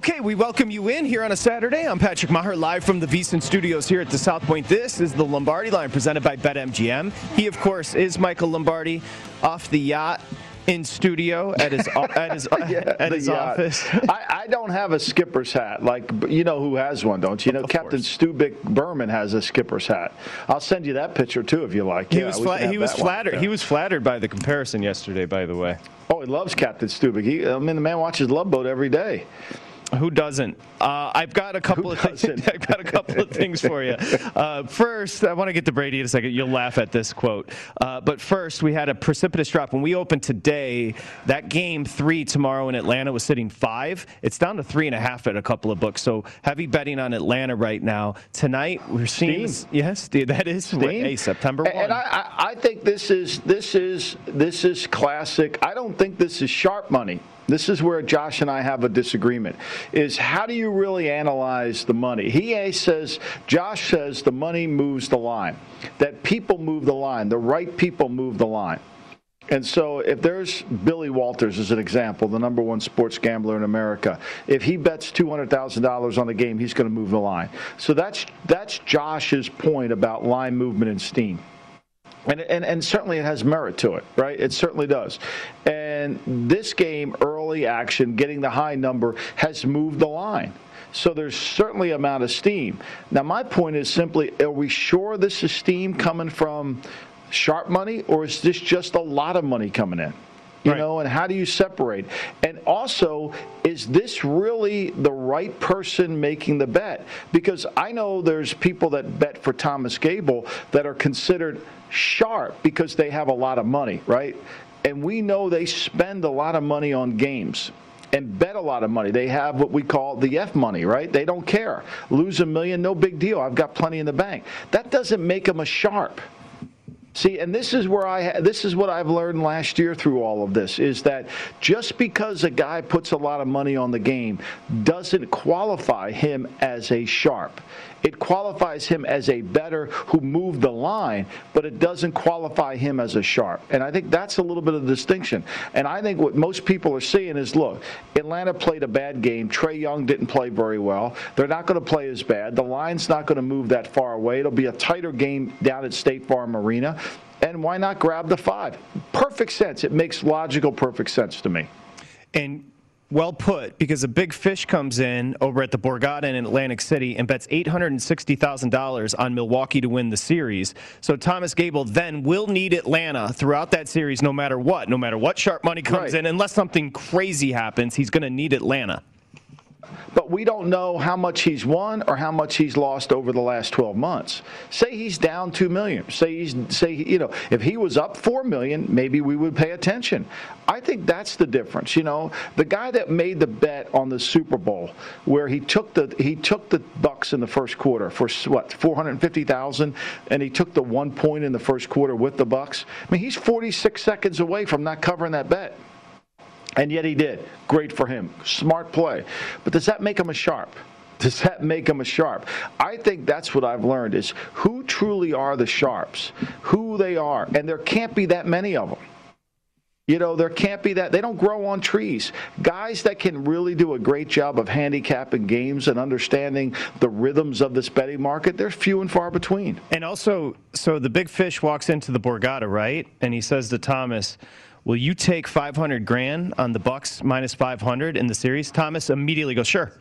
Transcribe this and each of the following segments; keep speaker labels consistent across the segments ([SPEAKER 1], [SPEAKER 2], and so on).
[SPEAKER 1] Okay, we welcome you in here on a Saturday. I'm Patrick Meagher, live from the VSiN Studios here at the South Point. This is the Lombardi Line presented by BetMGM. He, of course, is Michael Lombardi off the yacht in studio at his at his
[SPEAKER 2] Yeah,
[SPEAKER 1] at his office.
[SPEAKER 2] I, I don't have a skipper's hat. Like you know who has one, don't you? You know Captain Stubik Berman has a skipper's hat. I'll send you that picture too if you like.
[SPEAKER 1] He
[SPEAKER 2] Yeah,
[SPEAKER 1] was fla- he was
[SPEAKER 2] one.
[SPEAKER 1] flattered.
[SPEAKER 2] Yeah.
[SPEAKER 1] He was flattered by the comparison yesterday. By the way,
[SPEAKER 2] Oh, he loves Captain Stubik. He, I mean, the man watches Love Boat every day.
[SPEAKER 1] Who doesn't? Uh, I've got a couple
[SPEAKER 2] Who
[SPEAKER 1] of things.
[SPEAKER 2] doesn't?
[SPEAKER 1] I've got a couple of things for you. Uh, first, I want to get to Brady in a second. You'll laugh at this quote. Uh, but first, we had a precipitous drop when we opened today. That game three tomorrow in Atlanta was sitting five. It's down to three and a half at a couple of books. So heavy betting on Atlanta right now. Tonight we're seeing.
[SPEAKER 2] Steam.
[SPEAKER 1] Yes, that is
[SPEAKER 2] Steam.
[SPEAKER 1] hey, September one.
[SPEAKER 2] And I, I, I think this is this is this is classic. I don't think this is sharp money. This is where Josh and I have a disagreement. Is how do you really analyze the money? He says, Josh says the money moves the line. That people move the line. The right people move the line. And so, if there's Billy Walters as an example, the number one sports gambler in America, if he bets two hundred thousand dollars on the game, he's going to move the line. So that's that's Josh's point about line movement and steam. And, and, and certainly it has merit to it, right? It certainly does. And this game, early action, getting the high number, has moved the line. So there's certainly amount of steam. Now, my point is simply are we sure this is steam coming from sharp money, or is this just a lot of money coming in? You
[SPEAKER 1] Right.
[SPEAKER 2] know, and how do you separate? And also, is this really the right person making the bet? Because I know there's people that bet for Thomas Gable that are considered sharp because they have a lot of money, right? And we know they spend a lot of money on games and bet a lot of money. They have what we call the F money, right? They don't care. Lose a million, no big deal. I've got plenty in the bank. That doesn't make them a sharp. See, and this is where I this is what I've learned last year through all of this is that just because a guy puts a lot of money on the game doesn't qualify him as a sharp. It qualifies him as a better who moved the line, but it doesn't qualify him as a sharp. And I think that's a little bit of the distinction. And I think what most people are seeing is look, Atlanta played a bad game. Trae Young didn't play very well. They're not going to play as bad. The line's not going to move that far away. It'll be a tighter game down at State Farm Arena. And why not grab the five? Perfect sense. It makes logical, perfect sense to me.
[SPEAKER 1] And well put, because a big fish comes in over at the Borgata in Atlantic City and bets $860,000 on Milwaukee to win the series. So Thomas Gable then will need Atlanta throughout that series no matter what. No matter what sharp money comes
[SPEAKER 2] Right.
[SPEAKER 1] in, unless something crazy happens, he's going to need Atlanta.
[SPEAKER 2] but we don't know how much he's won or how much he's lost over the last 12 months. Say he's down 2 million. Say he's say you know, if he was up 4 million, maybe we would pay attention. I think that's the difference, you know. The guy that made the bet on the Super Bowl where he took the he took the Bucks in the first quarter for what, 450,000 and he took the 1 point in the first quarter with the Bucks. I mean, he's 46 seconds away from not covering that bet. And yet he did. Great for him. Smart play. But does that make him a sharp? Does that make him a sharp? I think that's what I've learned is who truly are the sharps, who they are, and there can't be that many of them. You know, there can't be that. They don't grow on trees. Guys that can really do a great job of handicapping games and understanding the rhythms of this betting market, they're few and far between.
[SPEAKER 1] And also, so the big fish walks into the Borgata, right? And he says to Thomas, "Will you take 500 grand on the Bucks minus 500 in the series?" Thomas immediately goes, "Sure."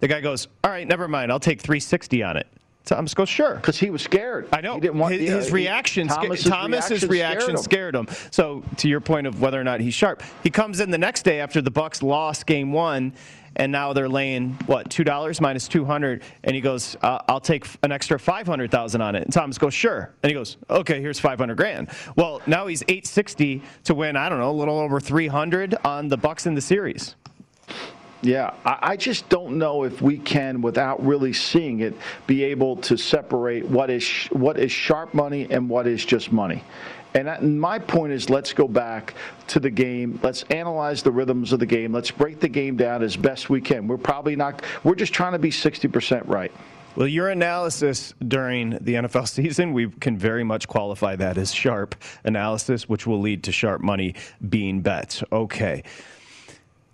[SPEAKER 1] The guy goes, "All right, never mind. I'll take 360 on it." Thomas goes, "Sure."
[SPEAKER 2] Because he was scared.
[SPEAKER 1] I know.
[SPEAKER 2] He didn't want
[SPEAKER 1] his,
[SPEAKER 2] you know,
[SPEAKER 1] his
[SPEAKER 2] he-
[SPEAKER 1] reaction,
[SPEAKER 2] Thomas's
[SPEAKER 1] Thomas's reaction
[SPEAKER 2] him.
[SPEAKER 1] scared him. So, to your point of whether or not he's sharp, he comes in the next day after the Bucks lost Game One, and now they're laying what two dollars minus two hundred, and he goes, uh, "I'll take an extra five hundred thousand on it." And Thomas goes, "Sure," and he goes, "Okay, here's five hundred grand." Well, now he's eight sixty to win. I don't know, a little over three hundred on the Bucks in the series.
[SPEAKER 2] Yeah, I, just don't know if we can, without really seeing it, be able to separate what is what is sharp money and what is just money. And my point is, let's go back to the game. Let's analyze the rhythms of the game. Let's break the game down as best we can. We're probably not. We're just trying to be 60% right.
[SPEAKER 1] Well, your analysis during the NFL season, we can very much qualify that as sharp analysis, which will lead to sharp money being bets. Okay.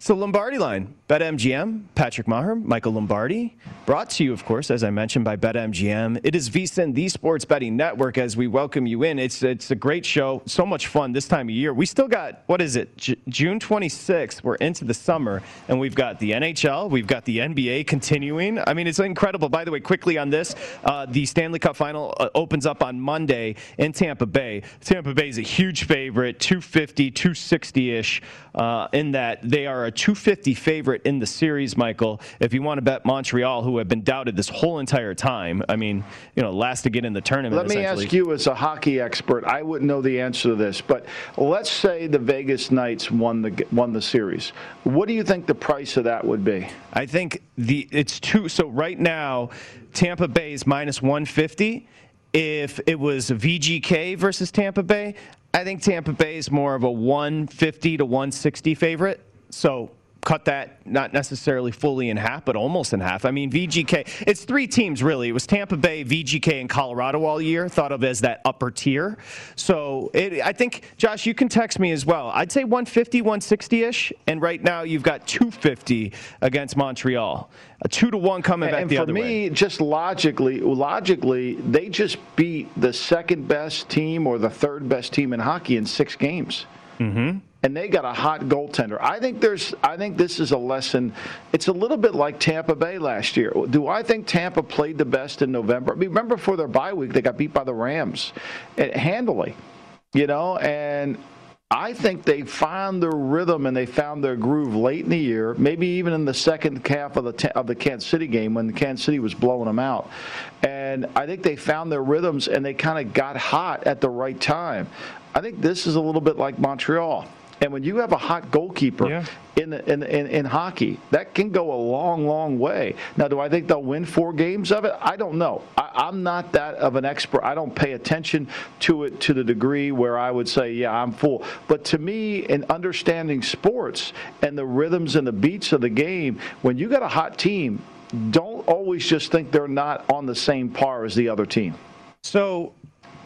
[SPEAKER 1] So Lombardi line, BetMGM, Patrick Meagher, Michael Lombardi, brought to you, of course, as I mentioned, by BetMGM. It is VSIN, the sports betting network, as we welcome you in. It's it's a great show, so much fun this time of year. We still got what is it, J- June 26th? We're into the summer, and we've got the NHL, we've got the NBA continuing. I mean, it's incredible. By the way, quickly on this, uh, the Stanley Cup Final uh, opens up on Monday in Tampa Bay. Tampa Bay is a huge favorite, 250, 260 ish. Uh, in that they are a 250 favorite in the series, Michael. If you want to bet Montreal, who have been doubted this whole entire time, I mean, you know, last to get in the tournament.
[SPEAKER 2] Let me ask you, as a hockey expert, I wouldn't know the answer to this, but let's say the Vegas Knights won the won the series. What do you think the price of that would be?
[SPEAKER 1] I think the it's two. So right now, Tampa Bay is minus 150. If it was VGK versus Tampa Bay, I think Tampa Bay is more of a 150 to 160 favorite. So cut that not necessarily fully in half, but almost in half. I mean, VGK, it's three teams really. It was Tampa Bay, VGK, and Colorado all year, thought of as that upper tier. So it, I think, Josh, you can text me as well. I'd say 150, 160 ish. And right now you've got 250 against Montreal. A two to one coming back
[SPEAKER 2] and
[SPEAKER 1] the
[SPEAKER 2] for
[SPEAKER 1] other
[SPEAKER 2] me,
[SPEAKER 1] way.
[SPEAKER 2] just logically, logically, they just beat the second best team or the third best team in hockey in six games. Mm-hmm. And they got a hot goaltender. I think there's. I think this is a lesson. It's a little bit like Tampa Bay last year. Do I think Tampa played the best in November? I mean, remember for their bye week, they got beat by the Rams, eh, handily. You know, and I think they found their rhythm and they found their groove late in the year, maybe even in the second half of the of the Kansas City game when Kansas City was blowing them out. And I think they found their rhythms and they kind of got hot at the right time. I think this is a little bit like Montreal. And when you have a hot goalkeeper
[SPEAKER 1] Yeah.
[SPEAKER 2] in, the, in, in in hockey, that can go a long, long way. Now, do I think they'll win four games of it? I don't know. I, I'm not that of an expert. I don't pay attention to it to the degree where I would say, yeah, I'm full. But to me, in understanding sports and the rhythms and the beats of the game, when you got a hot team, don't always just think they're not on the same par as the other team.
[SPEAKER 1] So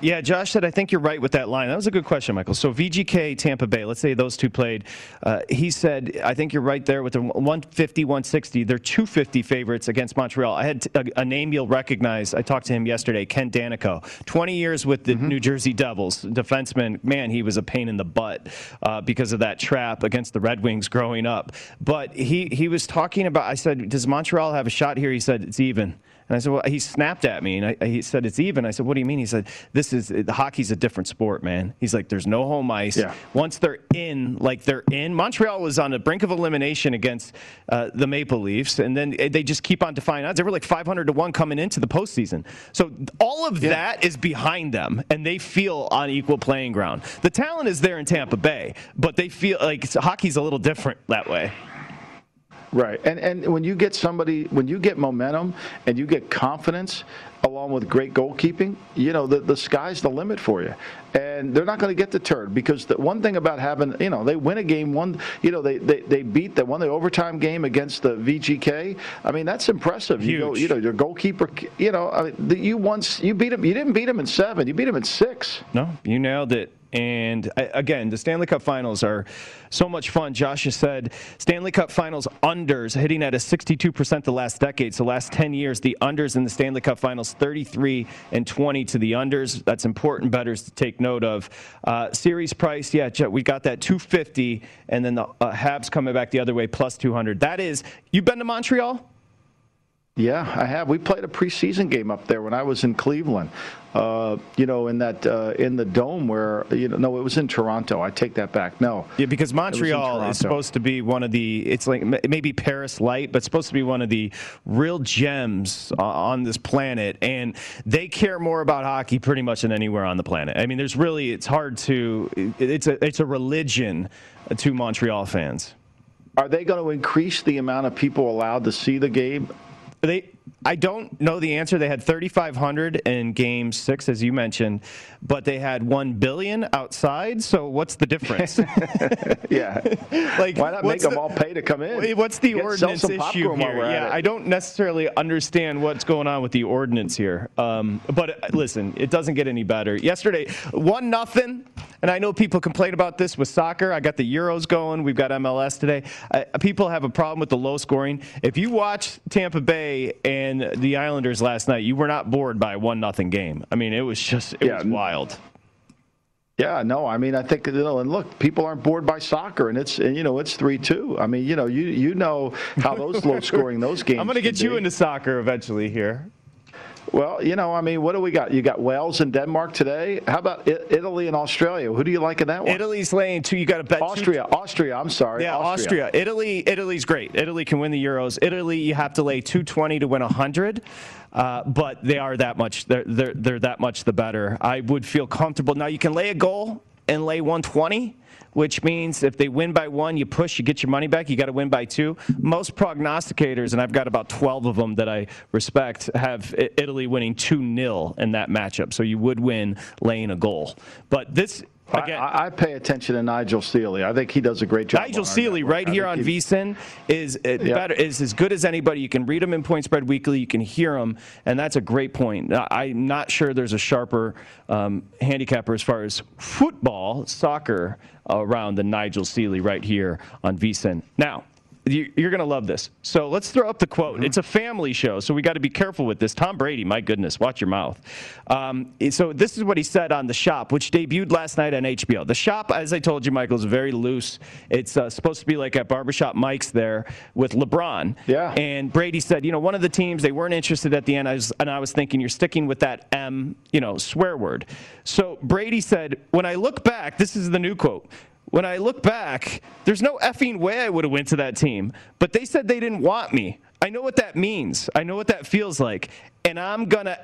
[SPEAKER 1] Yeah, Josh said, I think you're right with that line. That was a good question, Michael. So VGK, Tampa Bay, let's say those two played. Uh, he said, I think you're right there with the 150, 160. They're 250 favorites against Montreal. I had a, a name you'll recognize. I talked to him yesterday, Ken Daneyko. 20 years with the mm-hmm. New Jersey Devils. Defenseman, man, he was a pain in the butt uh, because of that trap against the Red Wings growing up. But he, he was talking about, I said, does Montreal have a shot here? He said, it's even. And I said, well, he snapped at me and I, he said, it's even. I said, what do you mean? He said, this is, the hockey's a different sport, man. He's like, there's no home ice. Yeah. Once they're in, like they're in. Montreal was on the brink of elimination against uh, the Maple Leafs, and then they just keep on defying odds. They were like 500 to 1 coming into the postseason. So all of yeah. that is behind them, and they feel on equal playing ground. The talent is there in Tampa Bay, but they feel like hockey's a little different that way.
[SPEAKER 2] Right. And and when you get somebody when you get momentum and you get confidence along with great goalkeeping, you know, the, the sky's the limit for you. And they're not going to get deterred because the one thing about having, you know, they win a game one, you know, they, they, they beat the one the overtime game against the VGK. I mean, that's impressive.
[SPEAKER 1] Huge.
[SPEAKER 2] You go, you know, your goalkeeper, you know, I mean, you once you beat him, you didn't beat him in seven, you beat him in six.
[SPEAKER 1] No, you nailed it. And again, the Stanley Cup finals are so much fun. Josh has said Stanley Cup finals unders hitting at a 62% the last decade. So, last 10 years, the unders in the Stanley Cup finals 33 and 20 to the unders. That's important betters to take note of. Uh, series price, yeah, we got that 250, and then the uh, Habs coming back the other way plus 200. That is, you've been to Montreal?
[SPEAKER 2] Yeah, I have. We played a preseason game up there when I was in Cleveland. Uh, you know, in that uh, in the dome where you know, no, it was in Toronto. I take that back. No,
[SPEAKER 1] yeah, because Montreal is supposed to be one of the. It's like maybe Paris light, but supposed to be one of the real gems on this planet, and they care more about hockey pretty much than anywhere on the planet. I mean, there's really it's hard to. It's a it's a religion to Montreal fans.
[SPEAKER 2] Are they going to increase the amount of people allowed to see the game?
[SPEAKER 1] They, I don't know the answer. They had 3,500 in Game Six, as you mentioned, but they had one billion outside. So what's the difference?
[SPEAKER 2] yeah, like why not make the, them all pay to come in?
[SPEAKER 1] What's the Get, ordinance issue here? Yeah, I don't necessarily understand what's going on with the ordinance here. Um, but uh, listen, it doesn't get any better. Yesterday, one nothing, and I know people complain about this with soccer. I got the Euros going. We've got MLS today. Uh, people have a problem with the low scoring. If you watch Tampa Bay and the Islanders last night, you were not bored by a one nothing game. I mean, it was just it yeah. was wild.
[SPEAKER 2] Yeah, no, I mean, I think you know, and look, people aren't bored by soccer, and it's and, you know it's three two. I mean, you know, you you know how those low scoring those games.
[SPEAKER 1] I'm going to get you into soccer eventually here.
[SPEAKER 2] Well, you know, I mean, what do we got? You got Wales and Denmark today. How about Italy and Australia? Who do you like in that one?
[SPEAKER 1] Italy's laying two. You got to bet
[SPEAKER 2] Austria.
[SPEAKER 1] Two.
[SPEAKER 2] Austria. I'm sorry.
[SPEAKER 1] Yeah, Austria. Austria. Italy. Italy's great. Italy can win the Euros. Italy, you have to lay 220 to win 100. Uh, but they are that much. They're, they're they're that much the better. I would feel comfortable. Now you can lay a goal and lay 120 which means if they win by one, you push, you get your money back. You got to win by two. Most prognosticators, and I've got about 12 of them that I respect, have Italy winning 2 0 in that matchup. So you would win laying a goal. But this
[SPEAKER 2] Again, I, I, pay attention to Nigel Seeley. I think he does a great job.
[SPEAKER 1] Nigel Seeley, right here on VSIN, is uh, better is as good as anybody. You can read him in Point Spread Weekly. You can hear him, and that's a great point. I'm not sure there's a sharper um, handicapper as far as football, soccer around than Nigel Seeley right here on VSIN. Now, you're going to love this. So let's throw up the quote. Mm-hmm. It's a family show, so we got to be careful with this. Tom Brady, my goodness, watch your mouth. Um, so this is what he said on The Shop, which debuted last night on HBO. The Shop, as I told you, Michael, is very loose. It's uh, supposed to be like at Barbershop Mike's there with LeBron.
[SPEAKER 2] Yeah.
[SPEAKER 1] And Brady said, you know, one of the teams, they weren't interested at the end. I was, and I was thinking, you're sticking with that M, you know, swear word. So Brady said, when I look back, this is the new quote when I look back, there's no effing way I would have went to that team. But they said they didn't want me. I know what that means. I know what that feels like. And I'm going to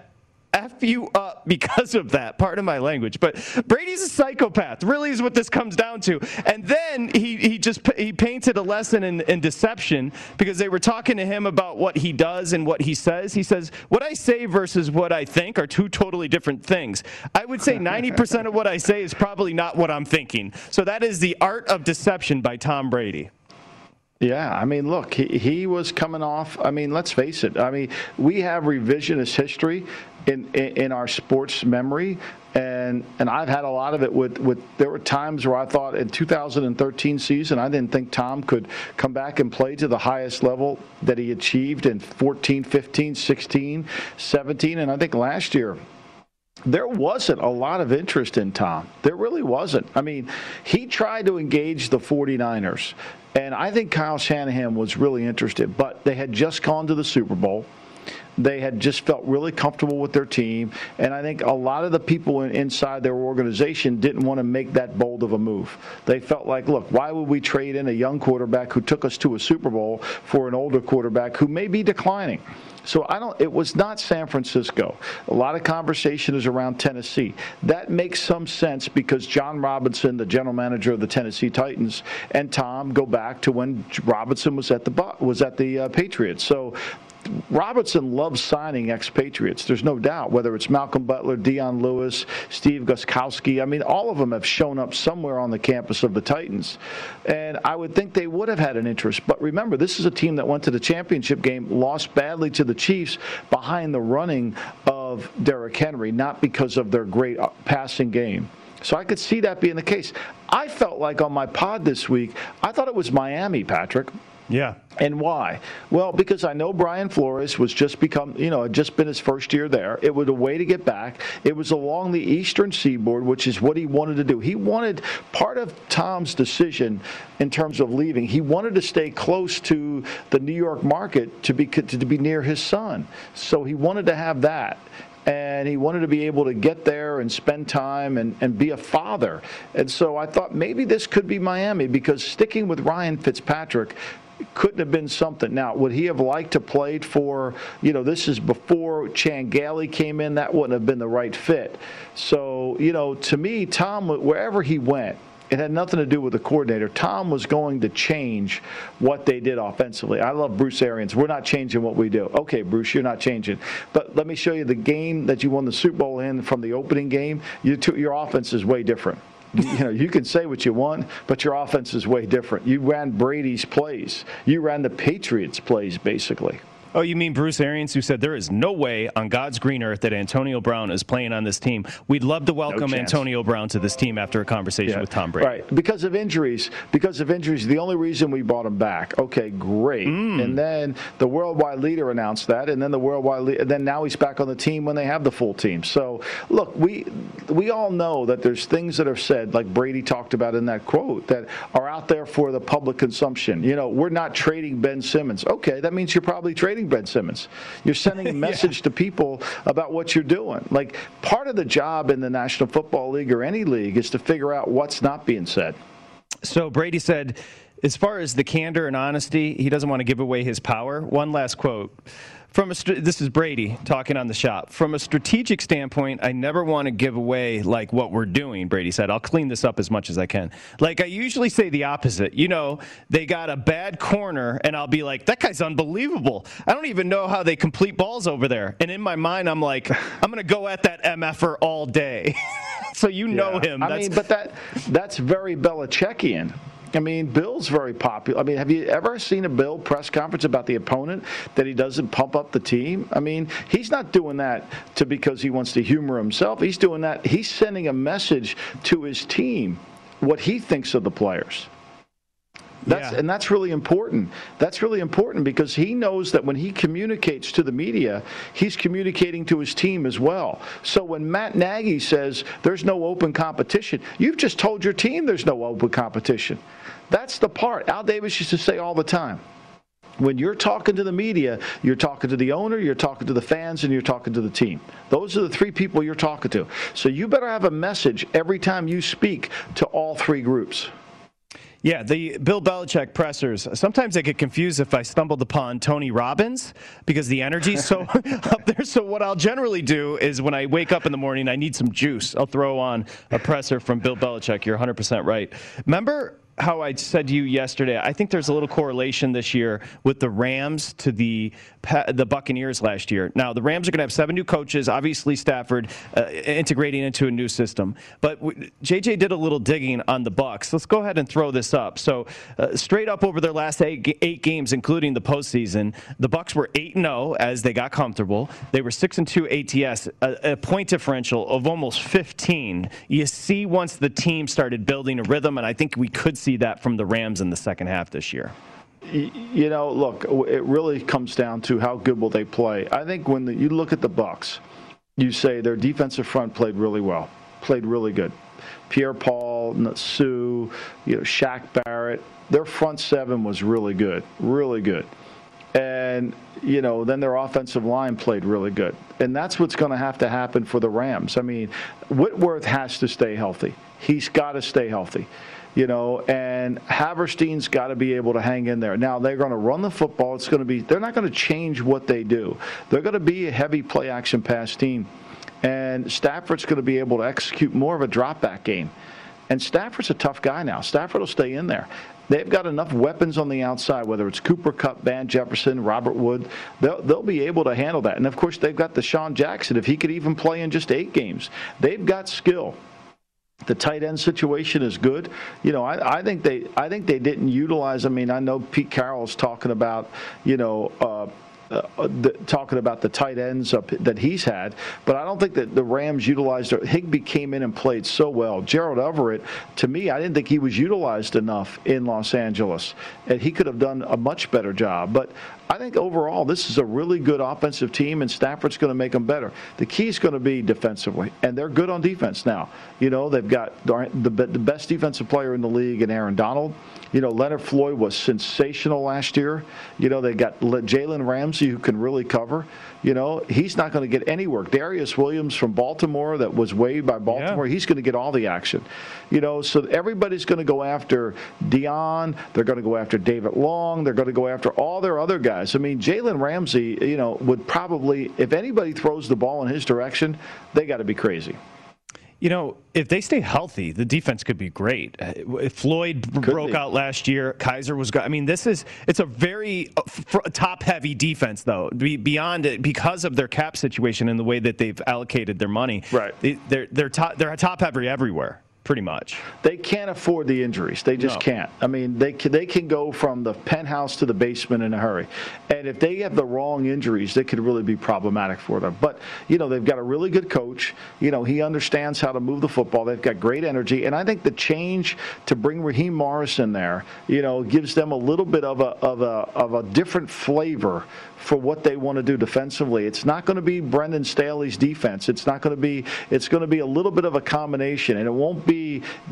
[SPEAKER 1] F you up because of that. Part of my language. But Brady's a psychopath, really is what this comes down to. And then he, he just he painted a lesson in, in deception because they were talking to him about what he does and what he says. He says, What I say versus what I think are two totally different things. I would say 90% of what I say is probably not what I'm thinking. So that is the art of deception by Tom Brady.
[SPEAKER 2] Yeah, I mean, look, he, he was coming off. I mean, let's face it. I mean, we have revisionist history in, in, in our sports memory And and I've had a lot of it with with there were times where I thought in 2013 season I didn't think Tom could come back and play to the highest level that he achieved in 14, 15, 16, 17 and I think last year there wasn't a lot of interest in Tom. There really wasn't. I mean, he tried to engage the 49ers, and I think Kyle Shanahan was really interested, but they had just gone to the Super Bowl. They had just felt really comfortable with their team, and I think a lot of the people inside their organization didn't want to make that bold of a move. They felt like, look, why would we trade in a young quarterback who took us to a Super Bowl for an older quarterback who may be declining? So I don't. It was not San Francisco. A lot of conversation is around Tennessee. That makes some sense because Jon Robinson, the general manager of the Tennessee Titans, and Tom go back to when Robinson was at the was at the uh, Patriots. So Robinson loves signing expatriates. There's no doubt. Whether it's Malcolm Butler, Dion Lewis, Steve Gostkowski, I mean, all of them have shown up somewhere on the campus of the Titans, and I would think they would have had an interest. But remember, this is a team that went to the championship game, lost badly to the Chiefs behind the running of Derrick Henry, not because of their great uh, passing game. So I could see that being the case. I felt like on my pod this week, I thought it was Miami, Patrick.
[SPEAKER 1] Yeah.
[SPEAKER 2] And why? Well, because I know Brian Flores was just become, you know, had just been his first year there. It was a way to get back. It was along the eastern seaboard, which is what he wanted to do. He wanted part of Tom's decision in terms of leaving. He wanted to stay close to the New York market to be to be near his son. So he wanted to have that and he wanted to be able to get there and spend time and, and be a father. And so I thought maybe this could be Miami because sticking with Ryan Fitzpatrick couldn't have been something. Now, would he have liked to played for, you know, this is before Chan Gailey came in, that wouldn't have been the right fit. So, you know, to me, Tom, wherever he went, it had nothing to do with the coordinator. Tom was going to change what they did offensively. I love Bruce Arians. We're not changing what we do. Okay, Bruce, you're not changing. But let me show you the game that you won the Super Bowl in from the opening game. Your, your offense is way different you know, you can say what you want, but your offense is way different. You ran Brady's plays. You ran the Patriots' plays, basically.
[SPEAKER 1] Oh, you mean Bruce Arians, who said there is no way on God's green earth that Antonio Brown is playing on this team. We'd love to welcome no Antonio Brown to this team after a conversation yeah. with Tom Brady.
[SPEAKER 2] Right, because of injuries. Because of injuries, the only reason we brought him back. Okay, great. Mm. And then the worldwide leader announced that, and then the worldwide, le- and then now he's back on the team when they have the full team. So look, we we all know that there's things that are said, like Brady talked about in that quote, that are out there for the public consumption. You know, we're not trading Ben Simmons. Okay, that means you're probably trading Ben Simmons. You're sending a message yeah. to people about what you're doing. Like part of the job in the National Football League or any league is to figure out what's not being said.
[SPEAKER 1] So Brady said, as far as the candor and honesty, he doesn't want to give away his power. One last quote. From a, this is Brady talking on the shop. From a strategic standpoint, I never want to give away like what we're doing. Brady said, "I'll clean this up as much as I can." Like I usually say the opposite. You know, they got a bad corner, and I'll be like, "That guy's unbelievable." I don't even know how they complete balls over there, and in my mind, I'm like, "I'm gonna go at that mf'er all day." so you know yeah. him.
[SPEAKER 2] That's, I mean, but that that's very Belichickian. I mean, Bill's very popular. I mean, have you ever seen a Bill press conference about the opponent that he doesn't pump up the team? I mean, he's not doing that to because he wants to humor himself. He's doing that. He's sending a message to his team what he thinks of the players. That's, yeah. And that's really important. That's really important because he knows that when he communicates to the media, he's communicating to his team as well. So when Matt Nagy says there's no open competition, you've just told your team there's no open competition. That's the part. Al Davis used to say all the time. When you're talking to the media, you're talking to the owner, you're talking to the fans, and you're talking to the team. Those are the three people you're talking to. So you better have a message every time you speak to all three groups.
[SPEAKER 1] Yeah, the Bill Belichick pressers. Sometimes I get confused if I stumbled upon Tony Robbins because the energy's so up there. So what I'll generally do is when I wake up in the morning, I need some juice. I'll throw on a presser from Bill Belichick. You're 100% right. Remember how I said to you yesterday. I think there's a little correlation this year with the Rams to the the Buccaneers last year. Now the Rams are going to have seven new coaches. Obviously Stafford uh, integrating into a new system. But w- JJ did a little digging on the Bucks. Let's go ahead and throw this up. So uh, straight up over their last eight, eight games, including the postseason, the Bucks were eight and zero as they got comfortable. They were six and two ATS, a, a point differential of almost 15. You see once the team started building a rhythm, and I think we could see that from the Rams in the second half this year.
[SPEAKER 2] You know, look, it really comes down to how good will they play. I think when the, you look at the Bucks, you say their defensive front played really well, played really good. Pierre Paul, Suh, you know, Shaq Barrett, their front seven was really good, really good. And, you know, then their offensive line played really good. And that's what's going to have to happen for the Rams. I mean, Whitworth has to stay healthy. He's got to stay healthy you know, and Havenstein's got to be able to hang in there. Now they're going to run the football. It's going to be they're not going to change what they do. They're going to be a heavy play action pass team, and Stafford's going to be able to execute more of a drop back game. And Stafford's a tough guy now. Stafford will stay in there. They've got enough weapons on the outside, whether it's Cooper Kupp, Van Jefferson, Robert Wood. They'll, they'll be able to handle that. And of course, they've got DeSean Jackson. If he could even play in just eight games, they've got skill. The tight end situation is good. You know, I, I, think they I think they didn't utilize. I mean, I know Pete Carroll's talking about you know. Uh, Uh, the, talking about the tight ends up, that he's had, but I don't think that the Rams utilized it. Higbee came in and played so well. Gerald Everett, to me, I didn't think he was utilized enough in Los Angeles, and he could have done a much better job. But I think overall, this is a really good offensive team, and Stafford's going to make them better. The key is going to be defensively, and they're good on defense now. You know, they've got the, the best defensive player in the league in Aaron Donald. You know, Leonard Floyd was sensational last year. You know, they got Jalen Ramsey who can really cover. You know, he's not going to get any work. Darious Williams from Baltimore, that was waived by Baltimore, yeah. he's going to get all the action. You know, so everybody's going to go after Dion. They're going to go after David Long. They're going to go after all their other guys. I mean, Jalen Ramsey, you know, would probably, if anybody throws the ball in his direction, they got to be crazy.
[SPEAKER 1] You know, if they stay healthy, the defense could be great. Uh, Floyd could broke be. out last year. Kaiser was. I mean, this is it's a very uh, top-heavy defense, though. Beyond it, because of their cap situation and the way that they've allocated their money,
[SPEAKER 2] right?
[SPEAKER 1] They're they're top they're top-heavy everywhere pretty much.
[SPEAKER 2] They can't afford the injuries. They just no. can't. I mean, they can, they can go from the penthouse to the basement in a hurry. And if they have the wrong injuries, they could really be problematic for them. But, you know, they've got a really good coach. You know, he understands how to move the football. They've got great energy. And I think the change to bring Raheem Morris in there, you know, gives them a little bit of a, of a, of a different flavor for what they want to do defensively. It's not going to be Brandon Staley's defense. It's not going to be. It's going to be a little bit of a combination, and it won't be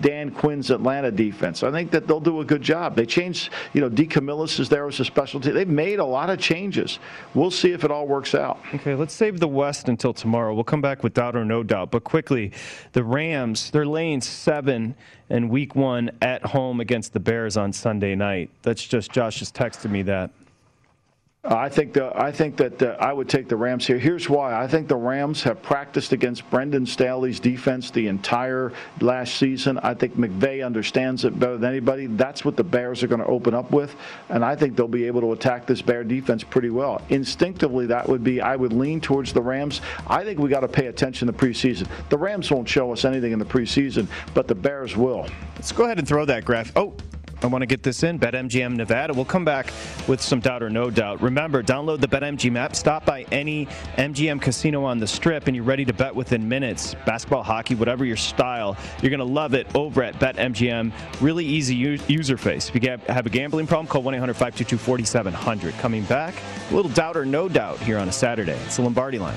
[SPEAKER 2] Dan Quinn's Atlanta defense. I think that they'll do a good job. They changed. You know, DeCamillis is there as a specialty. They've made a lot of changes. We'll see if it all works out.
[SPEAKER 1] Okay, let's save the West until tomorrow. We'll come back with doubt or no doubt. But quickly, the Rams. They're laying seven in Week One at home against the Bears on Sunday night. That's just Josh just texted me that.
[SPEAKER 2] I think the, I think that uh, I would take the Rams here. Here's why. I think the Rams have practiced against Brandon Staley's defense the entire last season. I think McVay understands it better than anybody. That's what the Bears are going to open up with, and I think they'll be able to attack this Bear defense pretty well. Instinctively, that would be I would lean towards the Rams. I think we got to pay attention to the preseason. The Rams won't show us anything in the preseason, but the Bears will.
[SPEAKER 1] Let's go ahead and throw that graph. Oh, I want to get this in. BetMGM Nevada. We'll come back with some doubt or no doubt. Remember, download the BetMGM app. Stop by any MGM casino on the strip, and you're ready to bet within minutes. Basketball, hockey, whatever your style, you're going to love it over at BetMGM. Really easy user face. If you have a gambling problem, call 1 800 522 4700. Coming back, a little doubt or no doubt here on a Saturday. It's the Lombardi line.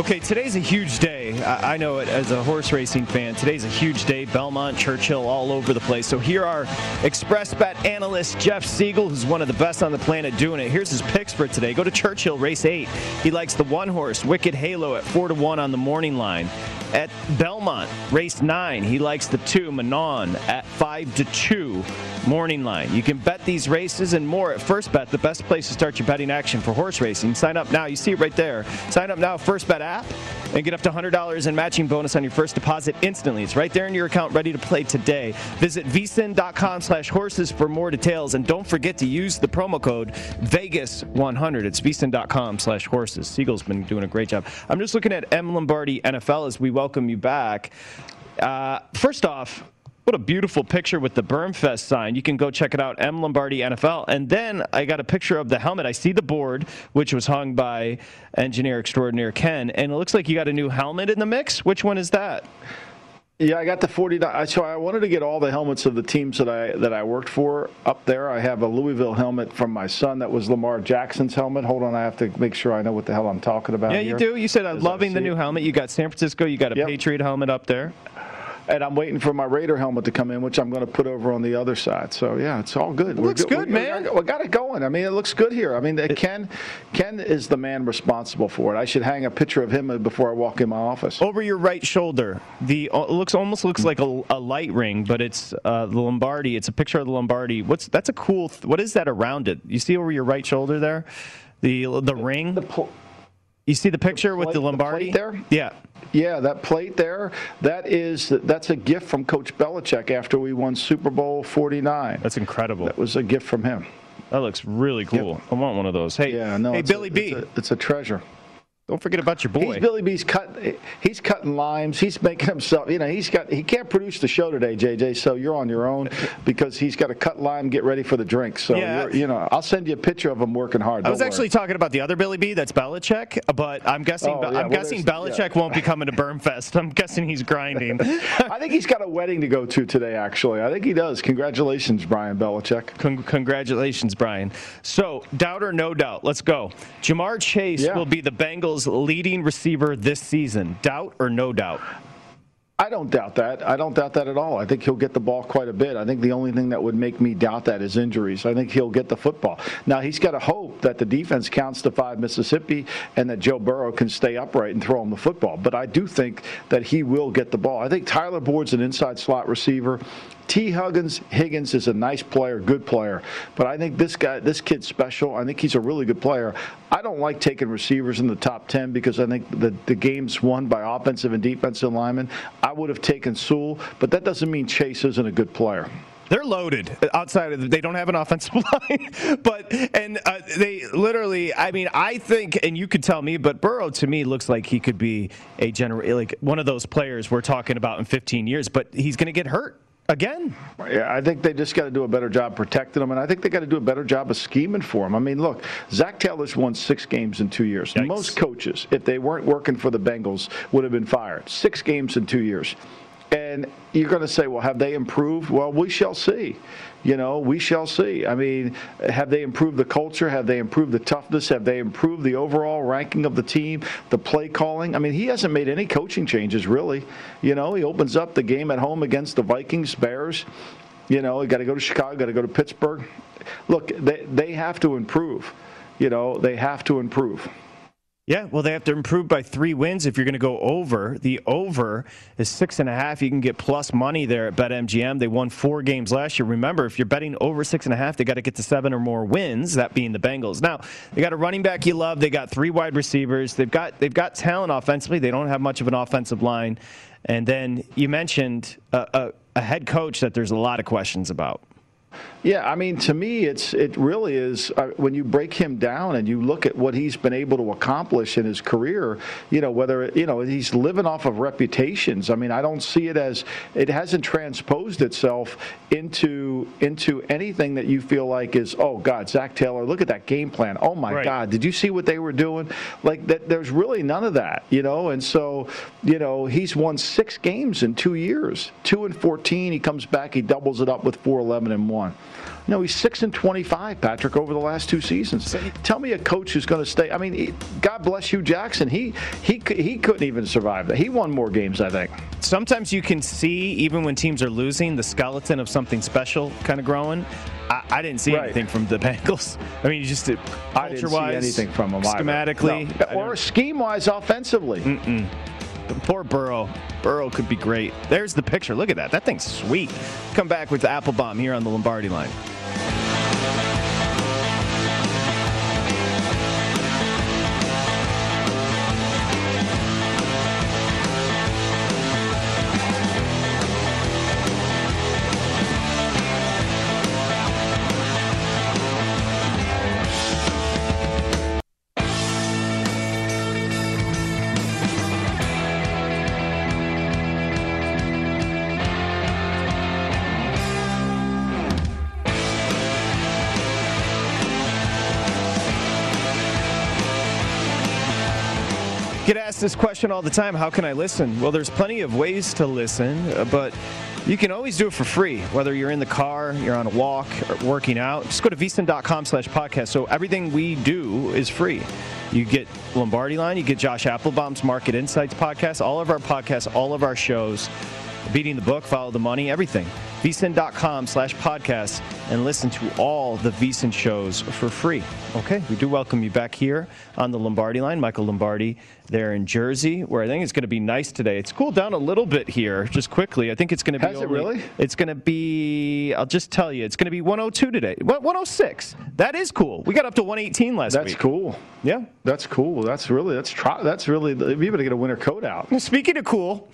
[SPEAKER 1] Okay, today's a huge day. I I know it as a horse racing fan. Today's a huge day. Belmont, Churchill, all over the place. So here are Express Bet analyst Jeff Siegel, who's one of the best on the planet doing it. Here's his picks for today. Go to Churchill, race eight. He likes the one horse, Wicked Halo, at four to one on the morning line. At Belmont, race nine, he likes the two, Manon, at five to two morning line. You can bet these races and more at First Bet, the best place to start your betting action for horse racing. Sign up now. You see it right there. Sign up now, First Bet app, and get up to $100 in matching bonus on your first deposit instantly. It's right there in your account, ready to play today. Visit vsin.com slash horses for more details, and don't forget to use the promo code Vegas100. It's vsin.com slash horses. Siegel's been doing a great job. I'm just looking at M. Lombardi NFL as we welcome you back. Uh, first off, what a beautiful picture with the Bermfest sign. You can go check it out, M Lombardi NFL. And then I got a picture of the helmet. I see the board, which was hung by engineer extraordinaire Ken, and it looks like you got a new helmet in the mix. Which one is that?
[SPEAKER 2] Yeah, I got the 49. So I wanted to get all the helmets of the teams that I that I worked for up there. I have a Louisville helmet from my son that was Lamar Jackson's helmet. Hold on, I have to make sure I know what the hell I'm talking about.
[SPEAKER 1] Yeah,
[SPEAKER 2] here.
[SPEAKER 1] you do. You said I'm loving the new
[SPEAKER 2] it.
[SPEAKER 1] helmet. You got San Francisco. You got a
[SPEAKER 2] Yep.
[SPEAKER 1] Patriot helmet up there.
[SPEAKER 2] And I'm waiting for my Raider helmet to come in, which I'm going to put over on the other side. So yeah, it's all good. We're
[SPEAKER 1] looks good,
[SPEAKER 2] we,
[SPEAKER 1] man.
[SPEAKER 2] We, we got it going. I mean, it looks good here. I mean, Ken, Ken is the man responsible for it. I should hang a picture of him before I walk in my office.
[SPEAKER 1] Over your right shoulder, the uh, looks almost looks like a, a light ring, but it's uh, the Lombardi. It's a picture of the Lombardi. What's that's a cool. Th- what is that around it? You see over your right shoulder there, the the ring.
[SPEAKER 2] The pl-
[SPEAKER 1] You see the picture with
[SPEAKER 2] plate-
[SPEAKER 1] the
[SPEAKER 2] the
[SPEAKER 1] Lombardi
[SPEAKER 2] plate there?
[SPEAKER 1] Yeah.
[SPEAKER 2] Yeah, that plate there, that is that's a gift from Coach Belichick after we won Super Bowl 49.
[SPEAKER 1] That's incredible.
[SPEAKER 2] That was a gift from him.
[SPEAKER 1] That looks really cool. I want one of those. Hey,
[SPEAKER 2] Yeah, no.
[SPEAKER 1] hey, Billy B.
[SPEAKER 2] It's a, it's a treasure.
[SPEAKER 1] Don't forget about your boy.
[SPEAKER 2] He's Billy B's cut. He's cutting limes. He's making himself. You know, he's got. He can't produce the show today, JJ. So you're on your own because he's got to cut lime, get ready for the drink. So
[SPEAKER 1] Yeah.
[SPEAKER 2] you're, you know, I'll send you a picture of him working hard.
[SPEAKER 1] I was actually
[SPEAKER 2] worry.
[SPEAKER 1] talking about the other Billy B. That's Belichick, but I'm guessing
[SPEAKER 2] Oh, yeah,
[SPEAKER 1] I'm
[SPEAKER 2] well,
[SPEAKER 1] guessing Belichick won't be coming to Bermfest. I'm guessing he's grinding.
[SPEAKER 2] I think he's got a wedding to go to today. Actually, I think he does. Congratulations, Brian Belichick.
[SPEAKER 1] Con- congratulations, Brian. So, doubt or no doubt, let's go. Ja'Marr Chase
[SPEAKER 2] Yeah.
[SPEAKER 1] will be the Bengals' leading receiver this season. Doubt or no doubt?
[SPEAKER 2] I don't doubt that. I don't doubt that at all. I think he'll get the ball quite a bit. I think the only thing that would make me doubt that is injuries. I think he'll get the football. Now, he's got to hope that the defense counts to five Mississippi and that Joe Burrow can stay upright and throw him the football. But I do think that he will get the ball. I think Tyler Boyd's an inside slot receiver. T. Huggins Higgins is a nice player, good player, but I think this guy, this kid's special. I think he's a really good player. I don't like taking receivers in the top ten because I think the the game's won by offensive and defensive linemen. I would have taken Sewell, but that doesn't mean Chase isn't a good player.
[SPEAKER 1] They're loaded outside of. The, they don't have an offensive line, but and uh, they literally. I mean, I think, and you could tell me, but Burrow to me looks like he could be a general, like one of those players we're talking about in 15 years. But he's going to get hurt again.
[SPEAKER 2] Yeah, I think they just got to do a better job protecting him, and I think they got to do a better job of scheming for him. I mean, look, Zac Taylor's won six games in two years.
[SPEAKER 1] Yikes.
[SPEAKER 2] Most coaches, if they weren't working for the Bengals, would have been fired. Six games in two years. And you're going to say, well, have they improved? Well, we shall see. You know, we shall see. I mean, have they improved the culture? Have they improved the toughness? Have they improved the overall ranking of the team, the play calling? I mean, he hasn't made any coaching changes, really. You know, he opens up the game at home against the Vikings, Bears. You know, got to go to Chicago, got to go to Pittsburgh. Look, they, they have to improve. You know, they have to improve.
[SPEAKER 1] Yeah, well, they have to improve by three wins if you're going to go over. The over is six and a half. You can get plus money there at BetMGM. They won four games last year. Remember, if you're betting over six and a half, they got to get to seven or more wins. That being the Bengals. Now they got a running back you love. They got three wide receivers. They've got they've got talent offensively. They don't have much of an offensive line. And then you mentioned a, a, a head coach that there's a lot of questions about.
[SPEAKER 2] Yeah, I mean, to me, it's it really is uh, when you break him down and you look at what he's been able to accomplish in his career. You know, whether you know he's living off of reputations. I mean, I don't see it as it hasn't transposed itself into into anything that you feel like is oh God, Zac Taylor, look at that game plan. Oh my
[SPEAKER 1] Right.
[SPEAKER 2] God, did you see what they were doing? Like that, there's really none of that. You know, and so you know he's won six games in two years, two and fourteen. He comes back, he doubles it up with four eleven and one. No, he's six and twenty-five, Patrick, over the last two seasons. Tell me a coach who's going to stay. I mean, God bless Hue Jackson. He he he couldn't even survive that. He won more games, I think.
[SPEAKER 1] Sometimes you can see, even when teams are losing, the skeleton of something special kind of growing. I, I didn't see
[SPEAKER 2] Right.
[SPEAKER 1] anything from the Bengals. I mean, you just uh,
[SPEAKER 2] I didn't see
[SPEAKER 1] culture-wise,
[SPEAKER 2] anything from them
[SPEAKER 1] schematically,
[SPEAKER 2] No. Or scheme-wise, offensively.
[SPEAKER 1] Poor Burrow. Burrow could be great. There's the picture. Look at that. That thing's sweet. Come back with Appelbaum here on the Lombardi line. Get asked this question all the time how can I listen? Well, there's plenty of ways to listen, uh, but you can always do it for free, whether you're in the car, you're on a walk, or working out. Just go to vsin.com slash podcast. So everything we do is free. You get Lombardi Line, you get Josh Appelbaum's Market Insights podcast, all of our podcasts, all of our shows, Beating the Book, Follow the Money, everything. vsin.com slash podcast and listen to all the vsin shows for free. Okay, we do welcome you back here on the Lombardi line. Michael Lombardi there in Jersey, where I think it's going to be nice today. It's cooled down a little bit here, just quickly. I think it's going to be.
[SPEAKER 2] Has it really?
[SPEAKER 1] It's going to be, I'll just tell you, it's going to be 102 today. What, 106. That is cool. We got up to 118 last
[SPEAKER 2] That's
[SPEAKER 1] week.
[SPEAKER 2] That's cool.
[SPEAKER 1] Yeah.
[SPEAKER 2] That's cool. That's really that's try, that's really you better get a winter coat out.
[SPEAKER 1] Well, Speaking of cool,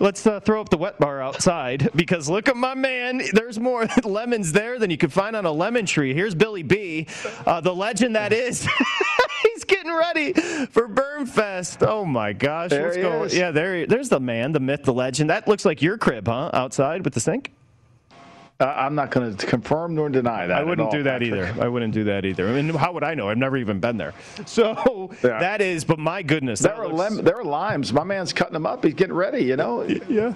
[SPEAKER 1] let's uh, throw up the wet bar outside because look at my man. There's more lemons there than you can find on a lemon tree. Here's Billy B, uh, the legend that is. He's getting ready for Bermfest. Oh my gosh.
[SPEAKER 2] There
[SPEAKER 1] What's going-
[SPEAKER 2] is.
[SPEAKER 1] Yeah, there. There's the man, the myth, the legend. That looks like your crib, huh? Outside with the sink.
[SPEAKER 2] Uh, I'm not going to confirm nor deny that.
[SPEAKER 1] I wouldn't do that
[SPEAKER 2] Patrick.
[SPEAKER 1] either. I wouldn't do that either. I mean, how would I know? I've never even been there. So
[SPEAKER 2] Yeah.
[SPEAKER 1] that is, but my goodness,
[SPEAKER 2] There
[SPEAKER 1] that
[SPEAKER 2] are
[SPEAKER 1] looks-
[SPEAKER 2] lem- there are limes. My man's cutting them up. He's getting ready. You know.
[SPEAKER 1] yeah.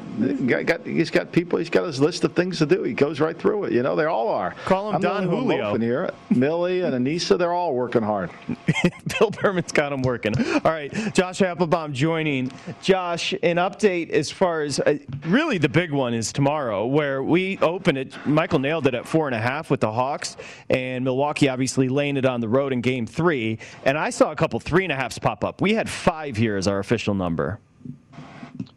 [SPEAKER 2] Got, got, he's got people. He's got his list of things to do. He goes right through it. You know, they all are.
[SPEAKER 1] Call him
[SPEAKER 2] I'm
[SPEAKER 1] Don Julio.
[SPEAKER 2] here. Millie and Anissa, they're all working hard.
[SPEAKER 1] Bill Berman's got them working. All right, Josh Appelbaum joining. Josh, an update as far as uh, really the big one is tomorrow, where we open it. Michael nailed it at four and a half with the Hawks, and Milwaukee obviously laying it on the road in Game Three. And I saw a couple three and a halfs pop up. We had five here as our official number.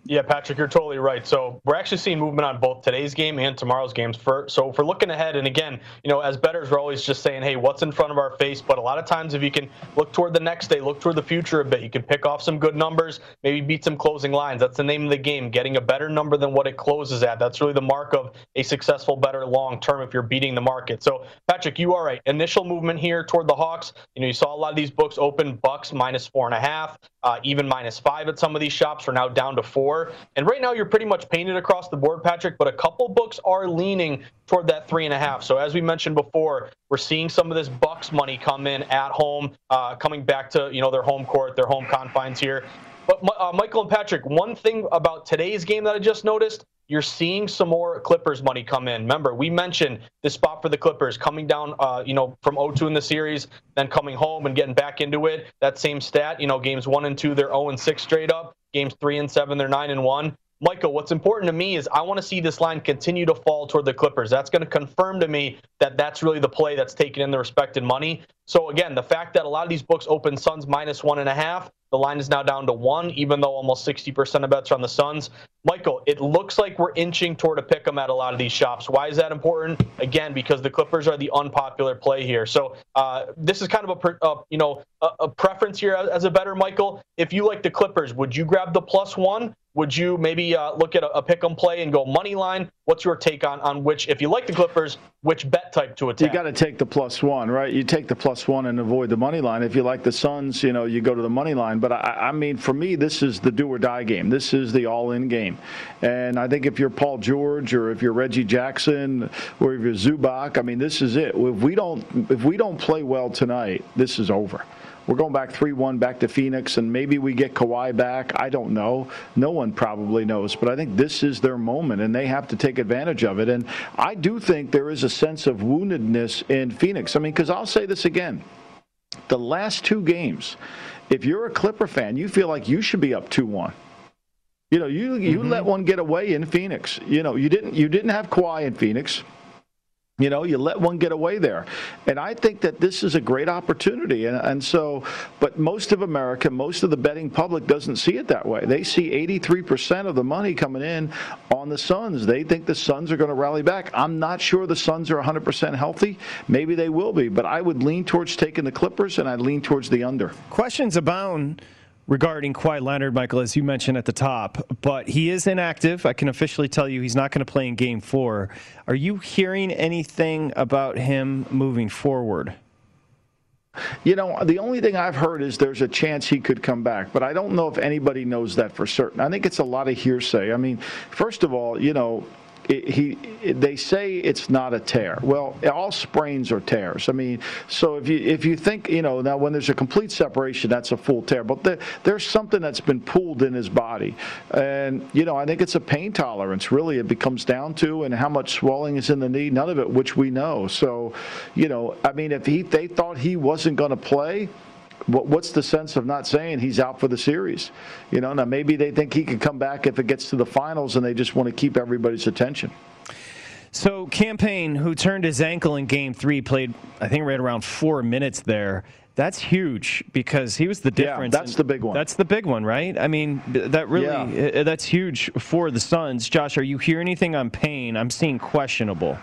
[SPEAKER 3] Yeah, Patrick, you're totally right. So we're actually seeing movement on both today's game and tomorrow's games. For so if we're looking ahead, and again, you know, as betters, we're always just saying, hey, what's in front of our face? But a lot of times, if you can look toward the next day, look toward the future a bit, you can pick off some good numbers, maybe beat some closing lines. That's the name of the game. Getting a better number than what it closes at. That's really the mark of a successful better long term if you're beating the market. So Patrick, you are right. Initial movement here toward the Hawks. You know, you saw a lot of these books open Bucks minus four and a half, uh, even minus five at some of these shops. We're now down to four. And right now, you're pretty much painted across the board, Patrick, but a couple books are leaning toward that three and a half. So as we mentioned before, we're seeing some of this Bucks money come in at home, uh, coming back to you know their home court, their home confines here. But uh, Michael and Patrick, one thing about today's game that I just noticed, you're seeing some more Clippers money come in. Remember, we mentioned this spot for the Clippers coming down, uh, you know, from 0-2 in the series, then coming home and getting back into it. That same stat, you know, games one and two, they're 0 and six straight up. Games three and seven, they're nine and one. Michael, what's important to me is I want to see this line continue to fall toward the Clippers. That's going to confirm to me that that's really the play that's taken in the respected money. So again, the fact that a lot of these books open Suns minus one and a half, the line is now down to one, even though almost 60% of bets are on the Suns. Michael, it looks like we're inching toward a pick 'em at a lot of these shops. Why is that important? Again, because the Clippers are the unpopular play here. So uh, this is kind of a per- uh, you know a, a preference here as, as a better Michael. If you like the Clippers, would you grab the plus one? Would you maybe uh, look at a, a pick 'em play and go money line? What's your take on on which, if you like the Clippers, which bet type to attack?
[SPEAKER 2] You got to take the plus one, right? You take the plus one and avoid the money line. If you like the Suns, you know, you go to the money line. But I, I mean, for me, this is the do or die game. This is the all in game. And I think if you're Paul George or if you're Reggie Jackson or if you're Zubac, I mean, this is it. If we don't, if we don't play well tonight, this is over. We're going back 3 1 back to Phoenix, and maybe we get Kawhi back. I don't know. No one probably knows. But I think this is their moment, and they have to take advantage of it. And I do think there is a sense of woundedness in Phoenix. I mean, because I'll say this again the last two games, if you're a Clipper fan, you feel like you should be up 2 1. You know, you you mm-hmm. let one get away in Phoenix. You know, you didn't you didn't have Kawhi in Phoenix. You know, you let one get away there. And I think that this is a great opportunity. And, and so, but most of America, most of the betting public doesn't see it that way. They see 83% of the money coming in on the Suns. They think the Suns are going to rally back. I'm not sure the Suns are 100% healthy. Maybe they will be. But I would lean towards taking the Clippers and I'd lean towards the under.
[SPEAKER 1] Questions abound regarding Kawhi Leonard, Michael, as you mentioned at the top, but he is inactive. I can officially tell you he's not going to play in game four. Are you hearing anything about him moving forward?
[SPEAKER 2] You know, the only thing I've heard is there's a chance he could come back, but I don't know if anybody knows that for certain. I think it's a lot of hearsay. I mean, first of all, you know, he they say it's not a tear. Well, all sprains are tears. I mean, so if you if you think you know now when there's a complete separation, that's a full tear. But there, there's something that's been pulled in his body, and you know I think it's a pain tolerance. Really, it becomes down to and how much swelling is in the knee. None of it, which we know. So, you know, I mean, if he they thought he wasn't going to play what, what's the sense of not saying he's out for the series? You know, now maybe they think he could come back if it gets to the finals, and they just want to keep everybody's attention.
[SPEAKER 1] So, Cam Payne, who turned his ankle in game three, played, I think, right around four minutes there. That's huge because he was the difference.
[SPEAKER 2] Yeah, that's
[SPEAKER 1] in-
[SPEAKER 2] the big one.
[SPEAKER 1] That's the big one, right? I mean, that really,
[SPEAKER 2] Yeah.
[SPEAKER 1] that's huge for the Suns. Josh, are you hearing anything on Payne? I'm seeing questionable.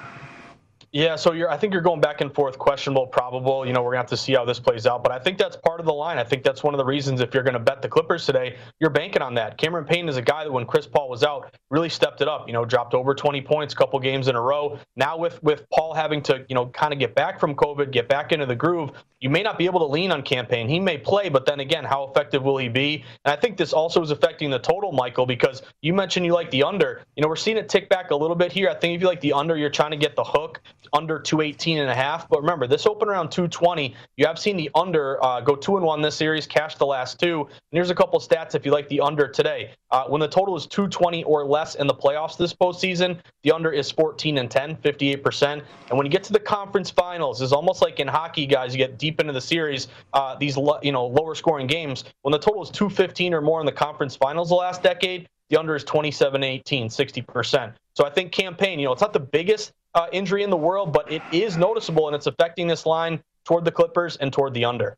[SPEAKER 3] Yeah, so you're. I think you're going back and forth, questionable, probable. You know, we're gonna have to see how this plays out. But I think that's part of the line. I think that's one of the reasons if you're gonna bet the Clippers today, you're banking on that. Cameron Payne is a guy that when Chris Paul was out, really stepped it up. You know, dropped over 20 points, a couple games in a row. Now with with Paul having to, you know, kind of get back from COVID, get back into the groove, you may not be able to lean on Cam Payne. He may play, but then again, how effective will he be? And I think this also is affecting the total, Michael, because you mentioned you like the under. You know, we're seeing it tick back a little bit here. I think if you like the under, you're trying to get the hook under 218 and a half. But remember, this opened around 220. You have seen the under uh, go two and one this series, cash the last two. And here's a couple stats if you like the under today. Uh, when the total is 220 or less in the playoffs this postseason, the under is 14 and 10, 58%. And when you get to the conference finals, it's almost like in hockey, guys. You get deep into the series, uh, these you know lower scoring games. When the total is 215 or more in the conference finals the last decade, the under is 27 18, 60%. So I think Cam Payne, you know, it's not the biggest uh, injury in the world, but it is noticeable and it's affecting this line toward the Clippers and toward the under.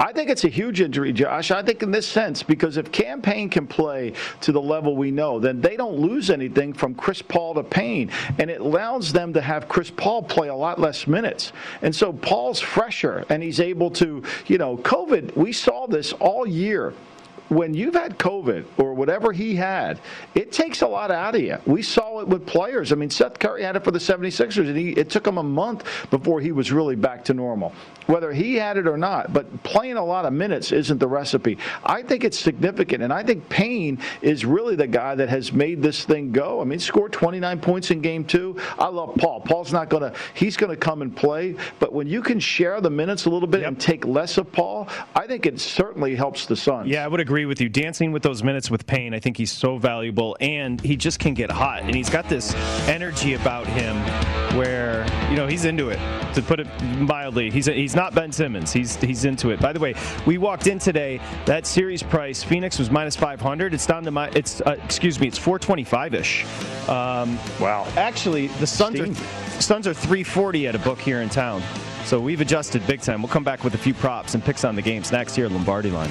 [SPEAKER 2] I think it's a huge injury, Josh. I think in this sense, because if Cam Payne can play to the level we know, then they don't lose anything from Chris Paul to Payne. And it allows them to have Chris Paul play a lot less minutes. And so Paul's fresher and he's able to, you know, COVID, we saw this all year when you've had COVID or whatever he had, it takes a lot out of you. We saw it with players. I mean, Seth Curry had it for the 76ers, and he, it took him a month before he was really back to normal, whether he had it or not. But playing a lot of minutes isn't the recipe. I think it's significant, and I think Payne is really the guy that has made this thing go. I mean, scored 29 points in game two. I love Paul. Paul's not going to, he's going to come and play, but when you can share the minutes a little bit yep. and take less of Paul, I think it certainly helps the Suns.
[SPEAKER 1] Yeah, I would agree agree with you. Dancing with those minutes with Payne, I think he's so valuable, and he just can get hot, and he's got this energy about him where you know he's into it. To put it mildly, he's he's not Ben Simmons. He's he's into it. By the way, we walked in today. That series price, Phoenix was minus 500. It's down to my. It's uh, excuse me. It's 425 ish. Um,
[SPEAKER 2] wow.
[SPEAKER 1] Actually, the Suns are Suns are 340 at a book here in town. So we've adjusted big time. We'll come back with a few props and picks on the games next here at Lombardi Line.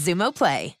[SPEAKER 4] Xumo Play.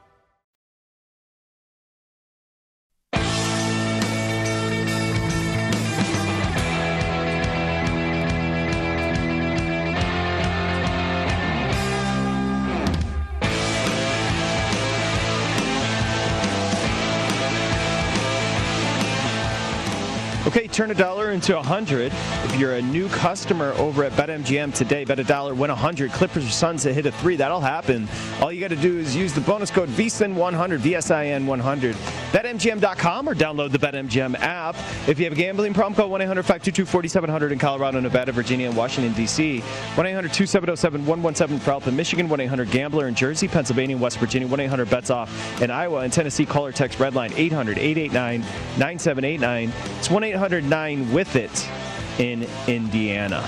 [SPEAKER 1] Okay, turn a dollar into a hundred. If you're a new customer over at BetMGM today, bet a dollar, win a hundred. Clippers or Suns to hit a three. That'll happen. All you got to do is use the bonus code VSIN100, VSIN 100, BetMGM.com or download the BetMGM app. If you have a gambling problem, call 1 800 522 4700 in Colorado, Nevada, Virginia, and Washington, D.C. 1 800 2707 117 for help in Michigan, 1 800 Gambler in Jersey, Pennsylvania, West Virginia, 1 800 Bets Off in Iowa, and Tennessee. Call or text Redline 800 889 9789. It's 1 800 9 with it in Indiana.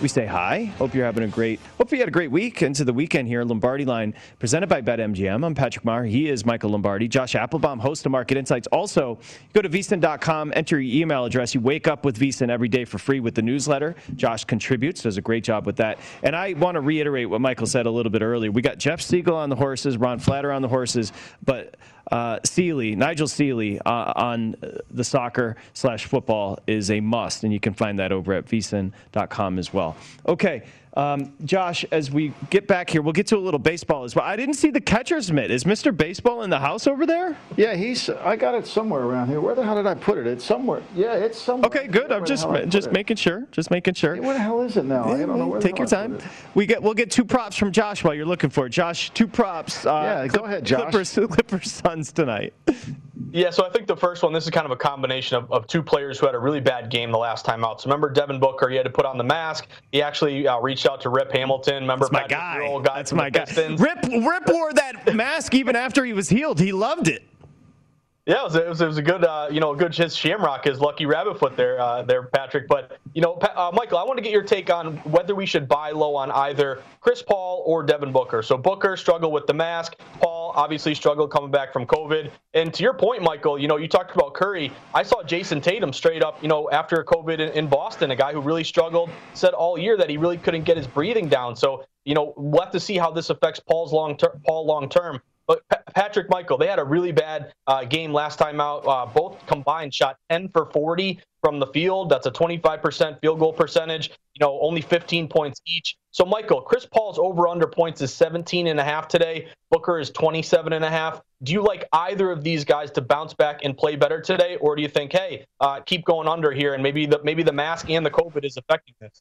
[SPEAKER 1] We say hi. Hope you're having a great. Hope you had a great week into the weekend here. Lombardi Line presented by BetMGM. I'm Patrick Meagher. He is Michael Lombardi. Josh Appelbaum, host of Market Insights. Also, go to vsin.com, enter your email address. You wake up with vsin every day for free with the newsletter. Josh contributes, does a great job with that. And I want to reiterate what Michael said a little bit earlier. We got Jeff Siegel on the horses, Ron Flatter on the horses, but uh, Sealy, Nigel Sealy uh, on the soccer slash football is a must, and you can find that over at vsin.com as well. Okay, um, Josh, as we get back here, we'll get to a little baseball as well. I didn't see the catcher's mitt. Is Mr. Baseball in the house over there?
[SPEAKER 2] Yeah, he's. I got it somewhere around here. Where the hell did I put it? It's somewhere. Yeah, it's somewhere.
[SPEAKER 1] Okay, good. I'm just just making sure. Just making sure.
[SPEAKER 2] Hey, where the hell is it now? I don't know where
[SPEAKER 1] Take your time. We get we'll get two props from Josh while you're looking for it. Josh, two props. Uh,
[SPEAKER 2] Yeah, go ahead, Josh.
[SPEAKER 1] Clippers, Clippers Suns tonight.
[SPEAKER 3] Yeah, so I think the first one, this is kind of a combination of, of two players who had a really bad game the last time out. So remember Devin Booker, he had to put on the mask. He actually uh, reached out to Rip Hamilton. Remember
[SPEAKER 1] That's my
[SPEAKER 3] Patrick
[SPEAKER 1] guy.
[SPEAKER 3] Ewing, guy
[SPEAKER 1] That's my guy.
[SPEAKER 3] Pistons?
[SPEAKER 1] Rip Rip wore that mask even after he was healed. He loved it.
[SPEAKER 3] Yeah, it was, it was, it was a good, uh, you know, a good his shamrock, his lucky rabbit foot there, uh, there, Patrick. But you know, uh, Michael, I want to get your take on whether we should buy low on either Chris Paul or Devin Booker. So Booker struggled with the mask. Paul obviously struggled coming back from COVID. And to your point, Michael, you know, you talked about Curry. I saw Jayson Tatum straight up, you know, after COVID in, in Boston, a guy who really struggled, said all year that he really couldn't get his breathing down. So you know, we'll have to see how this affects Paul's long term. Paul long term. But Pa- Patrick Michael, they had a really bad uh, game last time out. Uh, both combined shot 10 for 40 from the field. That's a 25% field goal percentage. You know, only 15 points each. So Michael, Chris Paul's over under points is 17 and a half today. Booker is 27 and a half. Do you like either of these guys to bounce back and play better today, or do you think, hey, uh, keep going under here, and maybe the maybe the mask and the COVID is affecting this?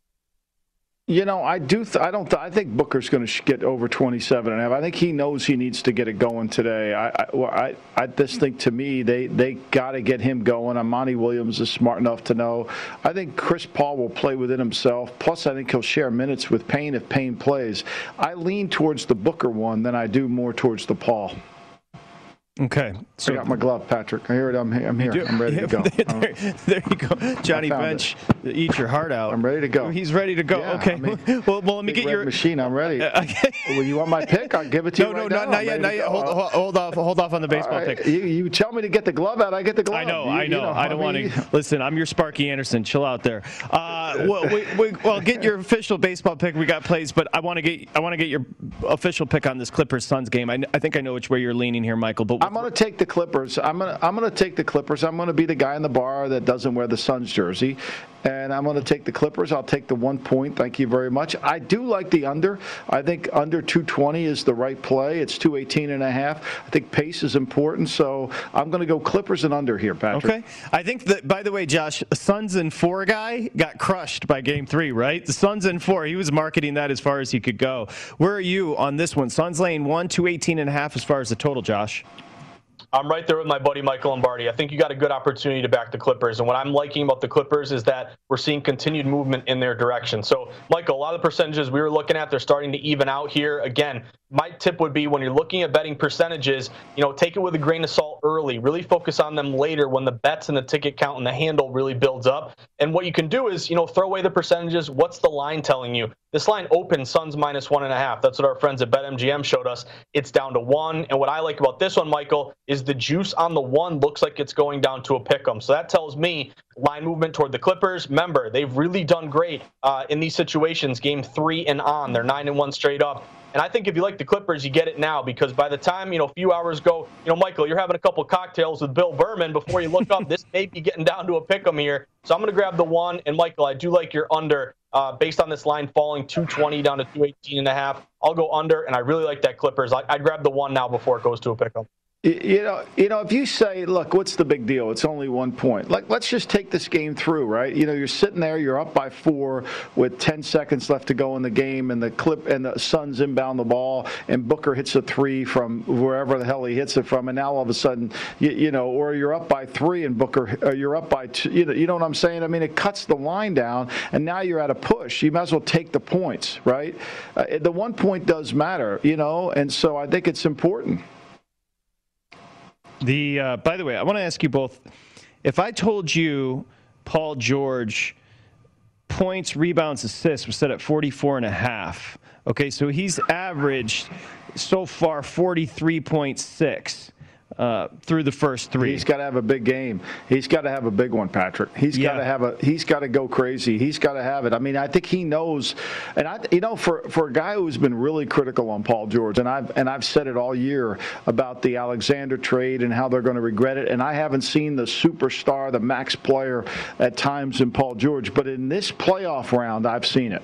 [SPEAKER 2] You know, I do. Th- I don't. Th- I think Booker's going to sh- get over 27 and a half. I think he knows he needs to get it going today. I, I, well, I, I just think to me they they got to get him going. Monty Williams is smart enough to know. I think Chris Paul will play within himself. Plus, I think he'll share minutes with Payne if Payne plays. I lean towards the Booker one than I do more towards the Paul.
[SPEAKER 1] Okay.
[SPEAKER 2] I got my glove, Patrick. I hear it. I'm here. I'm here.
[SPEAKER 1] Do-
[SPEAKER 2] I'm ready to go.
[SPEAKER 1] there, there you go, Johnny Bench. Eat your heart out.
[SPEAKER 2] I'm ready to go.
[SPEAKER 1] He's ready to go.
[SPEAKER 2] Yeah,
[SPEAKER 1] okay.
[SPEAKER 2] I mean,
[SPEAKER 1] well, well, let me get your.
[SPEAKER 2] machine. I'm ready. Okay. well, you want my pick? I'll give it to
[SPEAKER 1] No,
[SPEAKER 2] you
[SPEAKER 1] no,
[SPEAKER 2] right
[SPEAKER 1] not,
[SPEAKER 2] now.
[SPEAKER 1] not
[SPEAKER 2] I'm
[SPEAKER 1] yet, not yet. Hold, hold, hold off, hold off on the baseball
[SPEAKER 2] All right.
[SPEAKER 1] pick.
[SPEAKER 2] You, you tell me to get the glove out, I get the glove.
[SPEAKER 1] I know,
[SPEAKER 2] You-
[SPEAKER 1] I
[SPEAKER 2] you
[SPEAKER 1] know. I don't want to listen. I'm your Sparky Anderson. Chill out there. Uh, well, we, we, well, get your official baseball pick. We got plays, but I want to get I want to get your official pick on this Clippers Suns game. I, I think I know which way you're leaning here, Michael. But
[SPEAKER 2] I'm going to take the Clippers. I'm to I'm to take the Clippers. I'm to be the guy in the bar that doesn't wear the Suns jersey, and I'm to take the Clippers. I'll take the one point. Thank you very much. I do like the under. I think under 220 is the right play. It's 218 and a half. I think pace is important, so I'm to go Clippers and under here, Patrick.
[SPEAKER 1] Okay. I think that, by the way, Josh, Suns and four guy got crushed by game three, right? The Suns and four, he was marketing that as far as he could go. Where are you on this one? Suns lane one, 218 and a half as far as the total, Josh.
[SPEAKER 3] I'm right there with my buddy Michael Lombardi. I think you got a good opportunity to back the Clippers. And what I'm liking about the Clippers is that we're seeing continued movement in their direction. So, Michael, a lot of the percentages we were looking at, they're starting to even out here. Again, my tip would be when you're looking at betting percentages, you know, take it with a grain of salt early. Really focus on them later when the bets and the ticket count and the handle really builds up. And what you can do is, you know, throw away the percentages. What's the line telling you? This line opened Suns minus one and a half. That's what our friends at BetMGM showed us. It's down to one. And what I like about this one, Michael, is the juice on the one looks like it's going down to a pick 'em. So that tells me line movement toward the Clippers. Remember, they've really done great uh, in these situations, game three and on. They're nine and one straight up. And I think if you like the Clippers, you get it now because by the time, you know, a few hours go, you know, Michael, you're having a couple cocktails with Bill Berman before you look up. This may be getting down to a pick 'em here. So I'm going to grab the one. And Michael, I do like your under uh, based on this line falling 220 down to 218 and a half. I'll go under, and I really like that Clippers. I, I'd grab the one now before it goes to a pick 'em.
[SPEAKER 2] You know, you know, if you say, "Look, what's the big deal? It's only one point." Like, let's just take this game through, right? You know, you're sitting there, you're up by four with 10 seconds left to go in the game, and the clip and the Suns inbound the ball, and Booker hits a three from wherever the hell he hits it from, and now all of a sudden, you, you know, or you're up by three, and Booker, you're up by two. You know, you know what I'm saying? I mean, it cuts the line down, and now you're at a push. You might as well take the points, right? Uh, the one point does matter, you know, and so I think it's important.
[SPEAKER 1] The uh, by the way, I want to ask you both: if I told you Paul George points, rebounds, assists was set at 44 and a half. Okay, so he's averaged so far 43.6 uh, through the first three.
[SPEAKER 2] He's got to have a big game. He's got to have a big one, Patrick. He's
[SPEAKER 1] Yeah.
[SPEAKER 2] got to have a. He's got to go crazy. He's got to have it. I mean, I think he knows. And I, you know, for for a guy who's been really critical on Paul George, and I've and I've said it all year about the Alexander trade and how they're going to regret it. And I haven't seen the superstar, the max player at times in Paul George, but in this playoff round, I've seen it.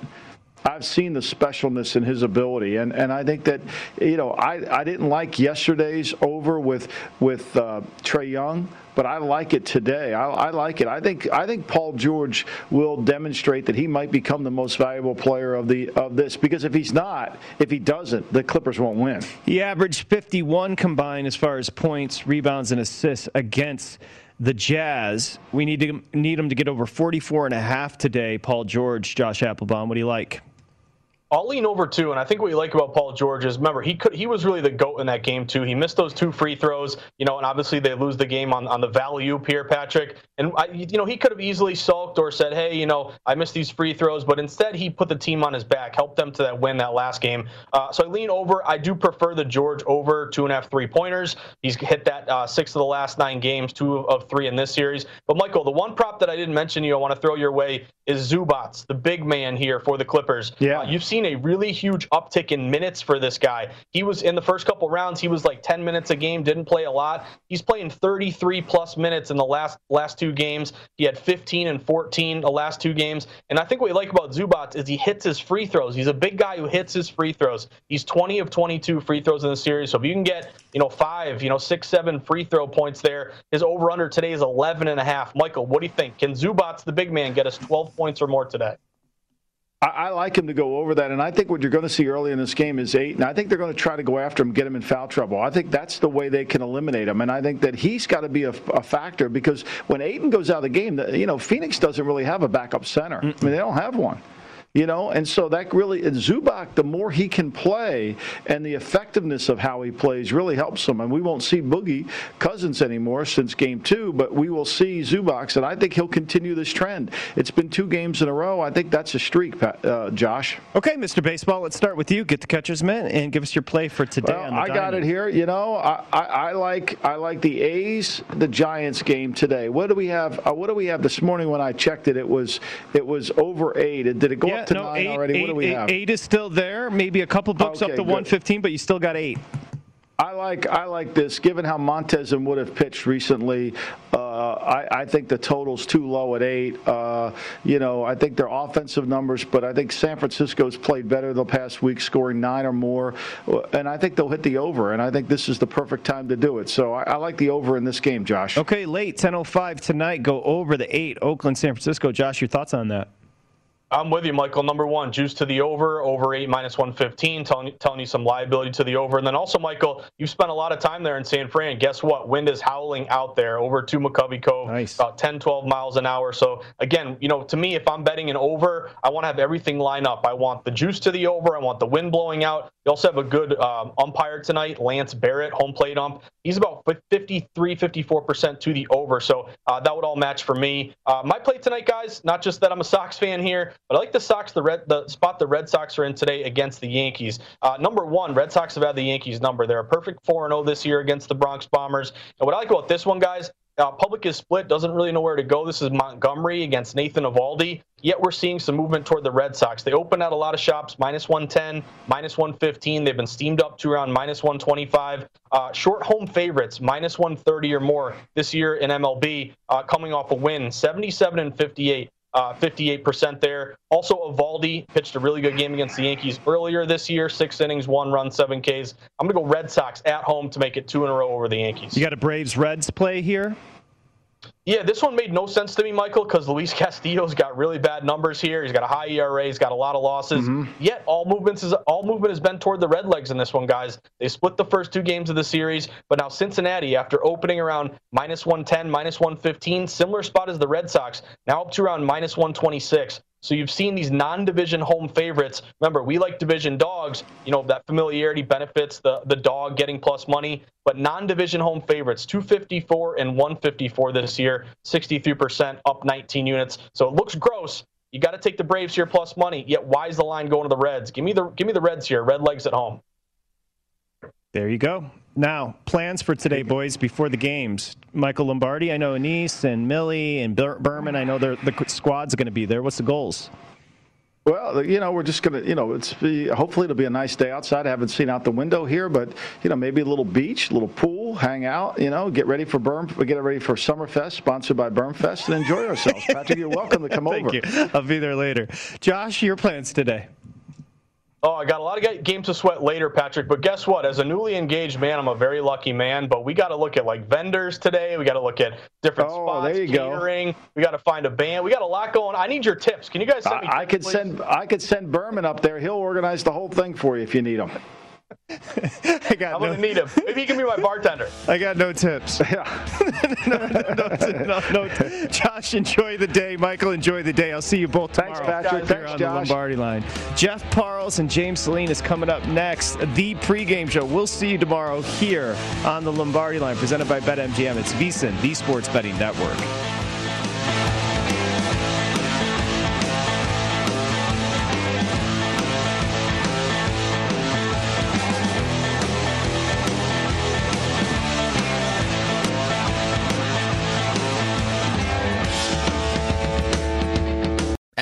[SPEAKER 2] I've seen the specialness in his ability, and, and I think that you know I, I didn't like yesterday's over with with uh, Trae Young, but I like it today. I, I like it. I think I think Paul George will demonstrate that he might become the most valuable player of the of this because if he's not, if he doesn't, the Clippers won't win.
[SPEAKER 1] He averaged 51 combined as far as points, rebounds, and assists against the Jazz. We need to need him to get over 44 and a half today. Paul George, Josh Appelbaum, what do you like?
[SPEAKER 3] I'll lean over too, and I think what you like about Paul George is remember he could he was really the goat in that game too. He missed those two free throws, you know, and obviously they lose the game on, on the value here, Patrick. And I, you know he could have easily sulked or said, hey, you know, I missed these free throws, but instead he put the team on his back, helped them to that win that last game. Uh, so I lean over. I do prefer the George over two and a half three pointers. He's hit that uh, six of the last nine games, two of three in this series. But Michael, the one prop that I didn't mention, you I want to throw your way is Zubac, the big man here for the Clippers.
[SPEAKER 2] Yeah.
[SPEAKER 3] Uh, you've seen a really huge uptick in minutes for this guy. He was in the first couple rounds, he was like 10 minutes a game, didn't play a lot. He's playing 33 plus minutes in the last last two games. He had 15 and 14 the last two games. And I think what we like about Zubac is he hits his free throws. He's a big guy who hits his free throws. He's 20 of 22 free throws in the series. So if you can get, you know, five, you know, six, seven free throw points there, his over under today is 11 and a half. Michael, what do you think? Can Zubac, the big man, get us 12 points or more today?
[SPEAKER 2] I, I like him to go over that, and I think what you're going to see early in this game is eight, and I think they're going to try to go after him, get him in foul trouble. I think that's the way they can eliminate him, and I think that he's got to be a, a factor because when Ayton goes out of the game, you know, Phoenix doesn't really have a backup center. I mean, they don't have one. You know, and so that really, and Zubac, the more he can play and the effectiveness of how he plays really helps him. And we won't see Boogie Cousins anymore since game two, but we will see Zubac, and I think he'll continue this trend. It's been two games in a row. I think that's a streak, uh, Josh.
[SPEAKER 1] Okay, Mr. Baseball, let's start with you. Get the catcher's mitt and give us your play for today.
[SPEAKER 2] Well,
[SPEAKER 1] on the
[SPEAKER 2] I got
[SPEAKER 1] diamond.
[SPEAKER 2] it here. You know, I, I, I like I like the A's, the Giants game today. What do we have? Uh, what do we have this morning? When I checked it, it was it was over eight. Did it go
[SPEAKER 1] Yeah,
[SPEAKER 2] up to
[SPEAKER 1] no,
[SPEAKER 2] nine
[SPEAKER 1] eight,
[SPEAKER 2] already? what do we
[SPEAKER 1] eight-
[SPEAKER 2] have?
[SPEAKER 1] eight is still there. Maybe a couple books up to
[SPEAKER 2] good.
[SPEAKER 1] 115, but you still got eight.
[SPEAKER 2] I like I like this. Given how Montas and Wood have pitched recently, uh, I, I think the total's too low at eight. Uh, you know, I think their offensive numbers, but I think San Francisco's played better the past week, scoring nine or more, and I think they'll hit the over. And I think this is the perfect time to do it. So I, I like the over in this game, Josh.
[SPEAKER 1] Okay, late 10:05 tonight. Go over the eight. Oakland, San Francisco. Josh, your thoughts on that?
[SPEAKER 3] I'm with you, Michael. Number one, juice to the over, over eight minus 115, telling, telling you some liability to the over. And then also, Michael, you've spent a lot of time there in San Fran. Guess what? Wind is howling out there over to McCovey Cove,
[SPEAKER 1] Nice.
[SPEAKER 3] about 10, 12 miles an hour. So, again, you know, to me, if I'm betting an over, I want to have everything line up. I want the juice to the over. I want the wind blowing out. You also have a good um, umpire tonight, Lance Barrett, home plate ump. He's about 53, 54% to the over. So uh, that would all match for me. Uh, my play tonight, guys, not just that I'm a Sox fan here, but I like the Sox, the red, the spot the Red Sox are in today against the Yankees. Uh, number one, Red Sox have had the Yankees number. They're a perfect 4 0 this year against the Bronx Bombers. And what I like about this one, guys, uh, public is split, doesn't really know where to go. This is Montgomery against Nathan Eovaldi. Yet we're seeing some movement toward the Red Sox. They opened out a lot of shops, minus 110, minus 115. They've been steamed up to around minus 125. Uh, short home favorites, minus 130 or more this year in MLB, uh, coming off a win, 77 and 58. Uh, 58% there. Also, Eovaldi pitched a really good game against the Yankees earlier this year, six innings, one run, seven Ks. I'm going to go Red Sox at home to make it two in a row over the Yankees.
[SPEAKER 1] You got a Braves Reds play here?
[SPEAKER 3] Yeah, this one made no sense to me, Michael, because Luis Castillo's got really bad numbers here. He's got a high ERA. He's got a lot of losses. Mm-hmm. Yet all movements is all movement has been toward the Redlegs in this one, guys. They split the first two games of the series, but now Cincinnati, after opening around minus 110, minus 115, similar spot as the Red Sox, now up to around minus 126. So you've seen these non-division home favorites. Remember, we like division dogs. You know that familiarity benefits the the dog getting plus money. But non-division home favorites, 254 and 154 this year, 63% up 19 units. So it looks gross. You got to take the Braves here plus money. Yet why is the line going to the Reds? Give me the give me the Reds here. Red legs at home.
[SPEAKER 1] There you go. Now, plans for today, boys, before the games. Michael Lombardi, I know Anise and Millie and Berman, I know the squad's going to be there. What's the goals?
[SPEAKER 2] Well, you know, we're just gonna, you know, it's be, hopefully it'll be a nice day outside. I haven't seen out the window here, but you know, maybe a little beach, a little pool, hang out. You know, get ready for Berm, get ready for Summerfest, sponsored by Bermfest, and enjoy ourselves. Patrick, you're welcome to come
[SPEAKER 1] Thank
[SPEAKER 2] over.
[SPEAKER 1] Thank you. I'll be there later. Josh, your plans today?
[SPEAKER 3] Oh, I got a lot of games to sweat later, Patrick. But guess what? As a newly engaged man, I'm a very lucky man. But we got to look at like vendors today. We got to look at different
[SPEAKER 2] oh,
[SPEAKER 3] spots,
[SPEAKER 2] there you
[SPEAKER 3] catering.
[SPEAKER 2] Go.
[SPEAKER 3] We got to find a band. We got a lot going. I need your tips. Can you guys send me?
[SPEAKER 2] I, I could
[SPEAKER 3] please?
[SPEAKER 2] send. I could send Berman up there. He'll organize the whole thing for you if you need him.
[SPEAKER 1] I got
[SPEAKER 3] I'm
[SPEAKER 1] no,
[SPEAKER 3] gonna need him. Maybe he can be my bartender.
[SPEAKER 1] I got no tips.
[SPEAKER 2] Yeah.
[SPEAKER 1] no, no, no, no, Josh, enjoy the day. Michael, enjoy the day. I'll see you both tomorrow.
[SPEAKER 2] Thanks, Patrick.
[SPEAKER 1] Here
[SPEAKER 2] Thanks,
[SPEAKER 1] on
[SPEAKER 2] Josh.
[SPEAKER 1] the Lombardi line. Jeff Parles and James Saline is coming up next. The pregame show. We'll see you tomorrow here on the Lombardi line, presented by BetMGM. It's VSiN, the Sports Betting Network.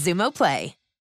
[SPEAKER 4] Xumo Play.